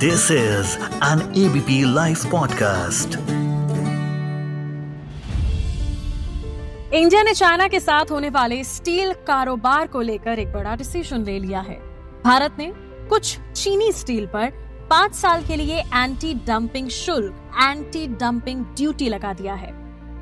This is an ABP live podcast India ने China के साथ होने वाले स्टील कारोबार को लेकर एक बड़ा डिसीज़न ले लिया है। भारत ने कुछ चीनी स्टील पर पाँच साल के लिए एंटी डंपिंग शुल्क एंटी डंपिंग ड्यूटी लगा दिया है।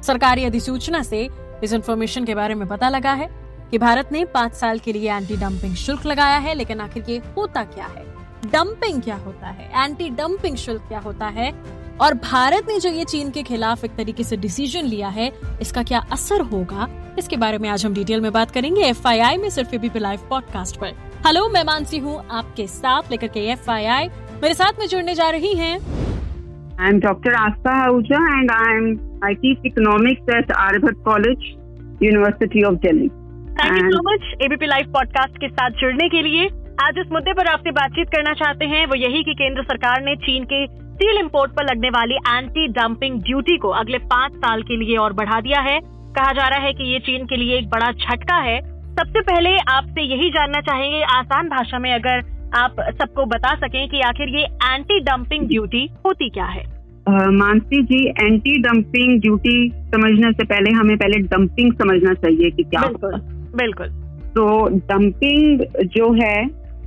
सरकारी अधिसूचना से इस इंफॉर्मेशन के बारे में पता लगा है कि भारत ने पाँच साल के लिए एंटी डंपिंग शुल्क लगाया है, लेकिन आखिर ये होता क्या है? डंपिंग क्या होता है? एंटी डंपिंग शुल्क क्या होता है? और भारत ने जो ये चीन के खिलाफ एक तरीके से डिसीज़न लिया है इसका क्या असर होगा? इसके बारे में आज हम डिटेल में बात करेंगे एफआईआई में सिर्फ़ एबीपी लाइव पॉडकास्ट पर। हेलो मैं मानसी हूँ आपके साथ लेकर के एफआईआई मेरे साथ में जुड़ने जा रही है। I am doctor Astha Ahuja and I am I teach economics at Aribhat College, University of Delhi. Thank you so much ABP live podcast के साथ जुड़ने के लिए। आज इस मुद्दे पर आपसे बातचीत करना चाहते हैं। वो यही कि केंद्र सरकार ने चीन के स्टील इंपोर्ट पर लगने वाली एंटी डंपिंग ड्यूटी को अगले पाँच साल के लिए और बढ़ा दिया है। कहा जा रहा है कि ये चीन के लिए एक बड़ा झटका है। सबसे पहले आपसे यही जानना चाहेंगे आसान भाषा में अगर आप सबको बता सकें कि आखिर ये एंटी डंपिंग ड्यूटी होती क्या है। Mansi ji anti dumping duty समझने से पहले हमें पहले डंपिंग समझना चाहिए कि क्या बिल्कुल बिल्कुल। तो डंपिंग जो है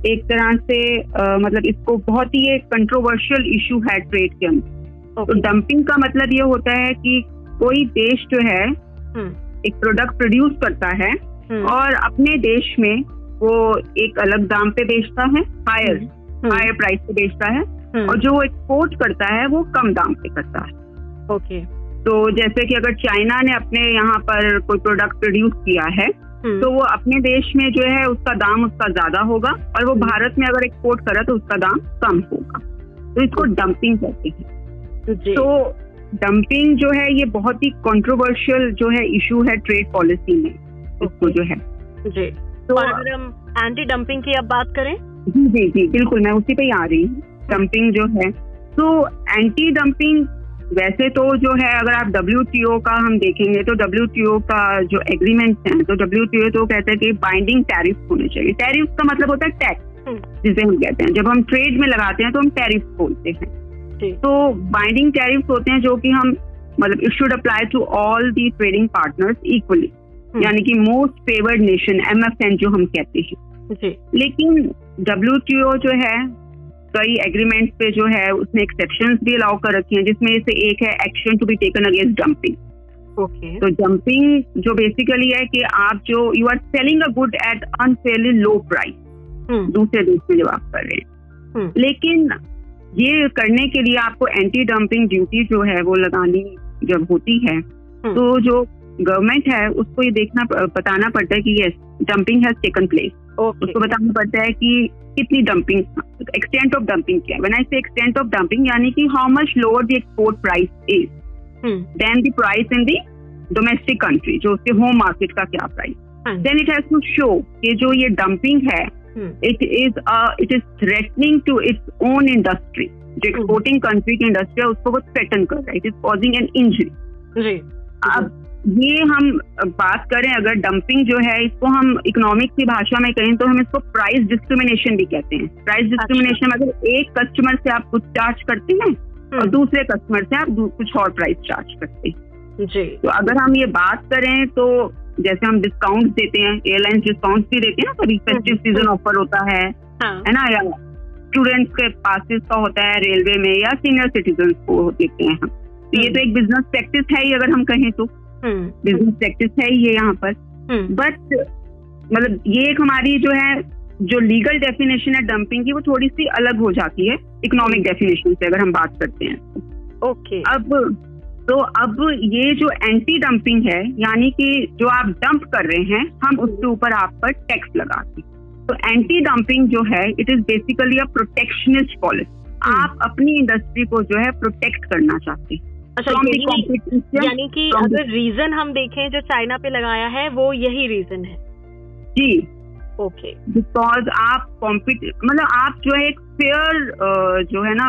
एक तरह से आ, मतलब इसको बहुत ही एक कंट्रोवर्शियल इशू है ट्रेड के अंदर। तो डंपिंग का मतलब ये होता है कि कोई देश जो है एक प्रोडक्ट प्रोड्यूस करता है और अपने देश में वो एक अलग दाम पे बेचता है हायर हायर प्राइस पे बेचता है और जो वो एक्सपोर्ट करता है वो कम दाम पे करता है। ओके तो जैसे कि अगर चाइना ने अपने यहाँ पर कोई प्रोडक्ट प्रोड्यूस किया है तो वो अपने देश में जो है उसका दाम उसका ज़्यादा होगा और वो भारत में अगर एक्सपोर्ट करे तो उसका दाम कम होगा। तो इसको डंपिंग कहते हैं। तो डंपिंग जो है ये बहुत ही कंट्रोवर्शियल जो है इशू है ट्रेड पॉलिसी में इसको जो है। जी। तो अगर हम एंटी डंपिंग की अब बात करें? जी जी जी बिल्कुल मैं उसी पे ही आ रही हूँ। डंपिंग जो है तो एंटी डंपिंग वैसे तो जो है अगर आप डब्ल्यूटीओ का हम देखेंगे तो डब्ल्यूटीओ का जो एग्रीमेंट है तो डब्ल्यू तो कहते हैं कि बाइंडिंग टैरिफ होने चाहिए। टैरिफ का मतलब होता है टैक्स जिसे हम कहते हैं। जब हम ट्रेड में लगाते हैं तो हम टैरिफ बोलते हैं। तो बाइंडिंग टैरिफ होते हैं जो कि हम मतलब it should apply to all the trading partners equally यानी कि most favoured nation M F N जो हम कहते हैं। लेकिन डब्ल्यूटीओ जो है कई एग्रीमेंट पे जो है उसने एक्सेप्शन भी अलाउ कर रखी हैं जिसमें से एक है action to be taken against dumping okay तो जंपिंग जो बेसिकली है कि आप जो you are selling a good at unfairly low price दूसरे देश में जब आप कर रहे हैं। हम्म। लेकिन ये करने के लिए आपको एंटी डंपिंग ड्यूटी जो है वो लगानी जब होती है हम्म। तो जो गवर्नमेंट है उसको ये देखना बताना पड़ता है कि yes dumping has taken place उसको बताना पड़ता है कि कितनी डंपिंग एक्सटेंट ऑफ़ डंपिंग क्या है? व्हेन आई से एक्सटेंट ऑफ़ डंपिंग यानी कि how much lower the export price is than the price in the domestic country जो उसके होम मार्केट का क्या price then it has to show कि जो ये डंपिंग है it is it is threatening to its own industry जो exporting country की इंडस्ट्री है उसको वो थ्रेटन कर रहा है. It is causing an injury अब ये हम बात करें अगर डंपिंग जो है इसको हम इकोनॉमिक्स की भाषा में कहें तो हम इसको प्राइस डिस्क्रिमिनेशन भी कहते हैं प्राइस डिस्क्रिमिनेशन अच्छा। अगर एक कस्टमर से आप कुछ चार्ज करते हैं और हम्म। दूसरे कस्टमर से आप कुछ और प्राइस चार्ज करते हैं जी तो अगर हम ये बात करें तो जैसे हम डिस्काउंट देते हैं एयरलाइंस डिस्काउंट भी देते हैं ना कभी फेस्टिव सीज़न ऑफ़र होता है हाँ। है ना या स्टूडेंट्स के पासिस का होता है रेलवे में या सीनियर सिटीजन को देते हैं हम तो ये हम्म। तो एक बिज़नेस प्रैक्टिस है ही अगर हम कहें तो बिज़नेस हम्म। प्रैक्टिस है ये यहाँ पर। But hmm. मतलब ये एक हमारी जो है जो लीगल डेफिनेशन है डंपिंग की वो थोड़ी सी अलग हो जाती है इकोनॉमिक डेफिनेशन से अगर हम बात करते हैं। Okay okay. अब तो अब ये जो एंटी डंपिंग है यानी कि जो आप डंप कर रहे हैं हम उसके ऊपर आप पर टैक्स लगाते हैं। तो एंटी डंपिंग जो है it is basically a protectionist policy आप अपनी इंडस्ट्री को जो है प्रोटेक्ट करना चाहते हैं। अच्छा यानी कि अगर रीजन हम देखें जो चाइना पे लगाया है वो यही रीजन है। जी। ओके बिकॉज़ आप कॉम्पिट मतलब आप जो है एक फेयर जो है ना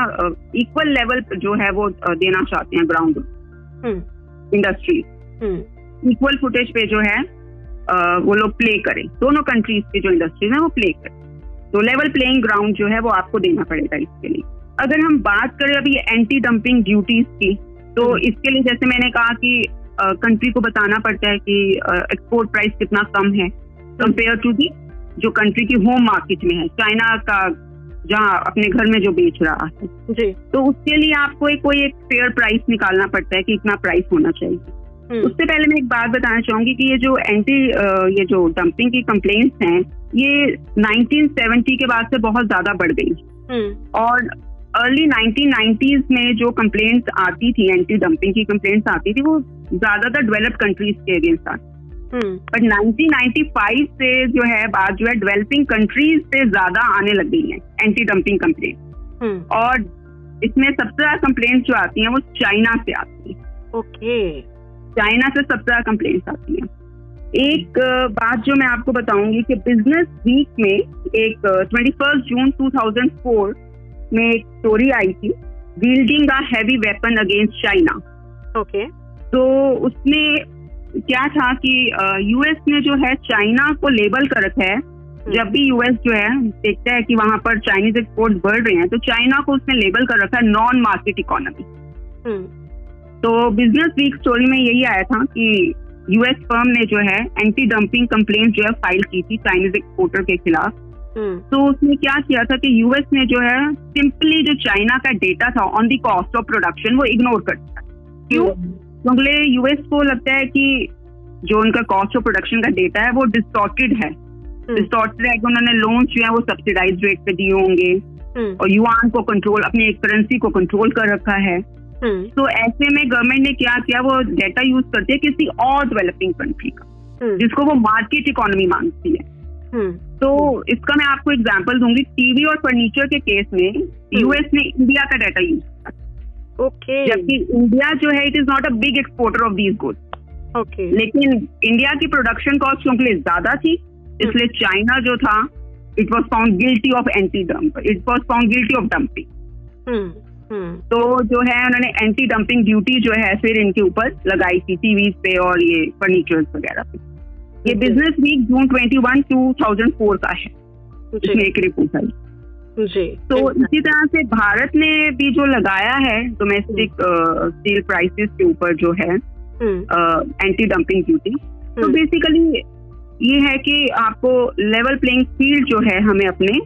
इक्वल लेवल जो है वो देना चाहते हैं ग्राउंड इंडस्ट्रीज़ इक्वल फुटेज पे जो है वो लोग प्ले करें। दोनों कंट्रीज़ के जो इंडस्ट्रीज़ है वो प्ले करें। तो लेवल प्लेइंग ग्राउंड जो है वो आपको देना पड़ेगा इसके लिए। अगर हम बात करें अभी एंटी डंपिंग ड्यूटीज़ की तो हम्म। इसके लिए जैसे मैंने कहा कि कंट्री को बताना पड़ता है कि एक्सपोर्ट प्राइस कितना कम है। कंपेयर टू दी जो कंट्री की होम मार्केट में है चाइना का जहाँ अपने घर में जो बेच रहा है। जी। तो उसके लिए आपको एक कोई एक फेयर प्राइस निकालना पड़ता है कि इतना प्राइस होना चाहिए। हम्म, उससे पहले मैं एक बात बताना चाहूँगी कि ये जो एंटी ये जो डंपिंग की कंप्लेंट्स हैं ये 1970 के बाद से बहुत ज़्यादा बढ़ गई। हम्म, और अर्ली 1990s में जो कंप्लेंट्स आती थी एंटी डंपिंग की कंप्लेंट्स आती थी वो ज़्यादातर डेवलप्ड कंट्रीज़ के अगेंस्ट आती हम्म, बट 1995 से जो है बात जो है डेवलपिंग कंट्रीज़ से ज़्यादा आने लग गई है एंटी डंपिंग कंप्लेंट हम्म, और इसमें सबसे ज़्यादा कंप्लेंट्स जो आती हैं वो चाइना से आती है। ओके। चाइना से सबसे ज़्यादा कंप्लेंट्स आती हैं। एक बात जो मैं आपको बताऊँगी कि बिज़नेस वीक में एक ट्वेंटी फ़र्स्ट जून 2004 में एक स्टोरी आई थी wielding a heavy weapon against China okay तो उसमें क्या था कि यूएस ने जो है चाइना को लेबल कर रखा है जब भी यूएस जो है देखता है कि वहाँ पर चाइनीज़ एक्सपोर्ट बढ़ रहे हैं तो चाइना को उसने लेबल कर रखा है नॉन मार्केट इकोनॉमी हम्म, तो बिज़नेस वीक स्टोरी में यही आया था कि यूएस फर्म ने जो है एंटी डंपिंग कंप्लेंट जो है फ़ाइल की थी चाइनीज़ एक्सपोर्टर के खिलाफ। हम्म, तो उसने क्या किया था कि यूएस ने जो है सिंपली जो चाइना का डेटा था on the cost of production वो इग्नोर कर दिया। क्यों? क्योंकि यूएस को लगता है कि जो उनका कॉस्ट ऑफ़ प्रोडक्शन का डेटा है वो डिस्टॉर्टेड है। डिस्टॉर्टेड है कि उन्होंने लोन्स जो है वो सब्सिडाइज रेट पे दिए होंगे। और युआन को कंट्रोल अपनी एक करेंसी को कंट्रोल कर रखा है। तो ऐसे में गवर्नमेंट ने क्या किया वो डेटा यूज़ करती है किसी और डेवलपिंग कंट्री का जिसको वो मार्केट इकोनॉमी मांगती है। तो इसका मैं आपको एग्ज़ाम्पल दूँगी। टीवी और फर्नीचर के केस में यूएस ने इंडिया का डाटा यूज़ किया ओके जबकि इंडिया जो है it is not a big exporter of these goods okay लेकिन इंडिया की प्रोडक्शन कॉस्ट क्योंकि ज़्यादा थी इसलिए चाइना जो था it was found guilty of anti dump it was found guilty of dumping hmm, hmm, तो जो है उन्होंने एंटी डंपिंग ड्यूटी जो है फिर इनके ऊपर लगाई थी टीवी पे और ये फर्नीचर वगैरह पे। ये बिज़नेस वीक जून 21 2004 का है। इसमें जी एक रिपोर्ट आई। जी। तो इसी तरह से भारत ने भी जो लगाया है डोमेस्टिक स्टील प्राइसेस के ऊपर जो है हम्म, एंटी डंपिंग ड्यूटी तो हम्म, बेसिकली ये है कि आपको लेवल प्लेइंग फ़ील्ड जो है हमें अपने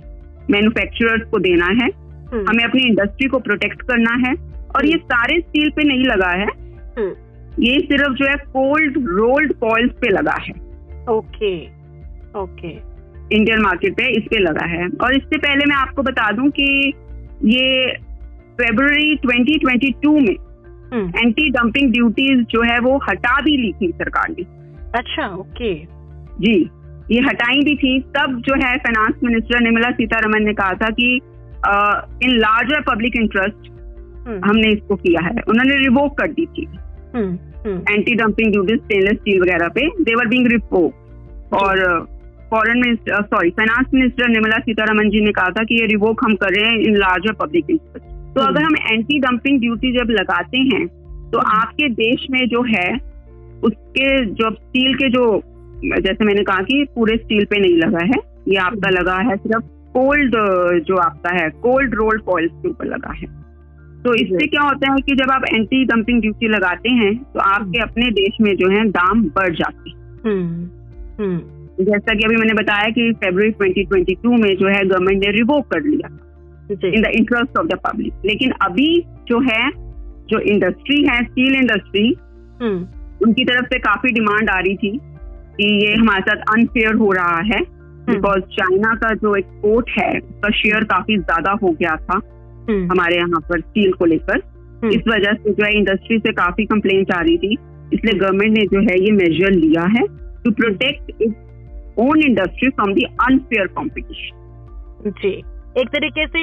मैन्युफैक्चरर्स को देना है। हम्म, हमें अपनी इंडस्ट्री को प्रोटेक्ट करना है। और ये सारे स्टील पे नहीं लगा है। हम्म, ये सिर्फ़ जो है कोल्ड रोल्ड कॉइल्स पे लगा है। Okay okay. इंडियन मार्केट पे इस पे लगा है। और इससे पहले मैं आपको बता दूँ कि ये फरवरी 2022 में एंटी डंपिंग ड्यूटीज़ जो है वो हटा भी ली थी सरकार ने। अच्छा ओके। जी ये हटाई भी थी। तब जो है फाइनेंस मिनिस्टर निर्मला सीतारमन ने कहा था कि इन लार्जर पब्लिक इंटरेस्ट हमने इसको किया है। उन्होंने रिवोक कर दी थी। Anti dumping duties stainless steel वगैरह पे देवर बिंग रिवोक और foreign minister sorry finance minister Nirmala Sitharaman ji ने कहा था कि ये रिवोक हम कर रहे हैं इन लार्जर पब्लिक इंटरेस्ट तो हम्म। अगर हम एंटी डंपिंग ड्यूटी जब लगाते हैं तो हम्म। आपके देश में जो है उसके जो स्टील के जो जैसे मैंने कहा कि पूरे स्टील पे नहीं लगा है ये आपका हम्म। लगा है सिर्फ़ कोल्ड जो आपका है कोल्ड रोल्ड कॉइल्स के ऊपर लगा है तो इससे क्या होता है कि जब आप एंटी डंपिंग ड्यूटी लगाते हैं तो आपके अपने देश में जो है दाम बढ़ जाते हैं। हम्म, हम्म, जैसा कि अभी मैंने बताया कि फरवरी 2022 में जो है गवर्नमेंट ने रिवोक कर लिया in the interest of the public लेकिन अभी जो है जो इंडस्ट्री है स्टील इंडस्ट्री उनकी तरफ़ से काफ़ी डिमांड आ रही थी कि ये हमारे साथ अनफेयर हो रहा है बिकॉज़ चाइना का जो एक्सपोर्ट है उसका शेयर काफ़ी ज़्यादा हो गया था। हमारे यहाँ पर स्टील को लेकर। हम्म, इस वजह से जो है इंडस्ट्री से काफ़ी कंप्लेंट आ रही थी। इसलिए गवर्नमेंट ने जो है ये मेजर लिया है to protect it own industry from the unfair competition जी। एक तरीके से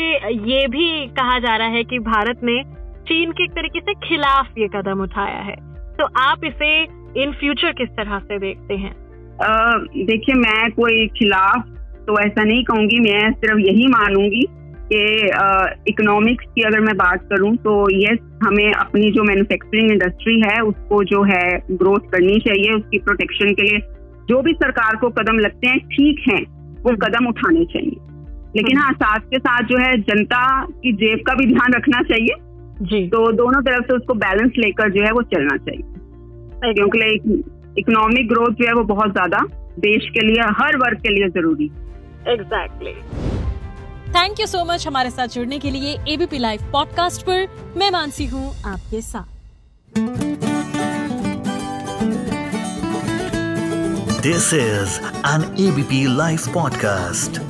ये भी कहा जा रहा है कि भारत ने चीन के एक तरीके से खिलाफ ये कदम उठाया है। तो आप इसे इन फ्यूचर किस तरह से देखते हैं? देखिए मैं कोई खिलाफ तो ऐसा नहीं कहूँगी मैं सिर्फ़ यही मानूँगी कि इकोनॉमिक्स की अगर मैं बात करूँ तो यस हमें अपनी जो मैन्युफैक्चरिंग इंडस्ट्री है उसको जो है ग्रोथ करनी चाहिए उसकी प्रोटेक्शन के लिए। जो भी सरकार को कदम लगते हैं ठीक हैं वो हम्म। कदम उठाने चाहिए। लेकिन हाँ साथ के साथ जो है जनता की जेब का भी ध्यान रखना चाहिए। जी। तो दोनों तरफ़ से उसको बैलेंस लेकर जो है वो चलना चाहिए। क्योंकि इकोनॉमिक ग्रोथ जो है वो बहुत ज़्यादा देश के लिए हर वर्ग के लिए ज़रूरी exactly thank you so much हमारे साथ जुड़ने के लिए एबीपी लाइव पॉडकास्ट पर। मैं मानसी हूँ आपके साथ। This is an ABP live podcast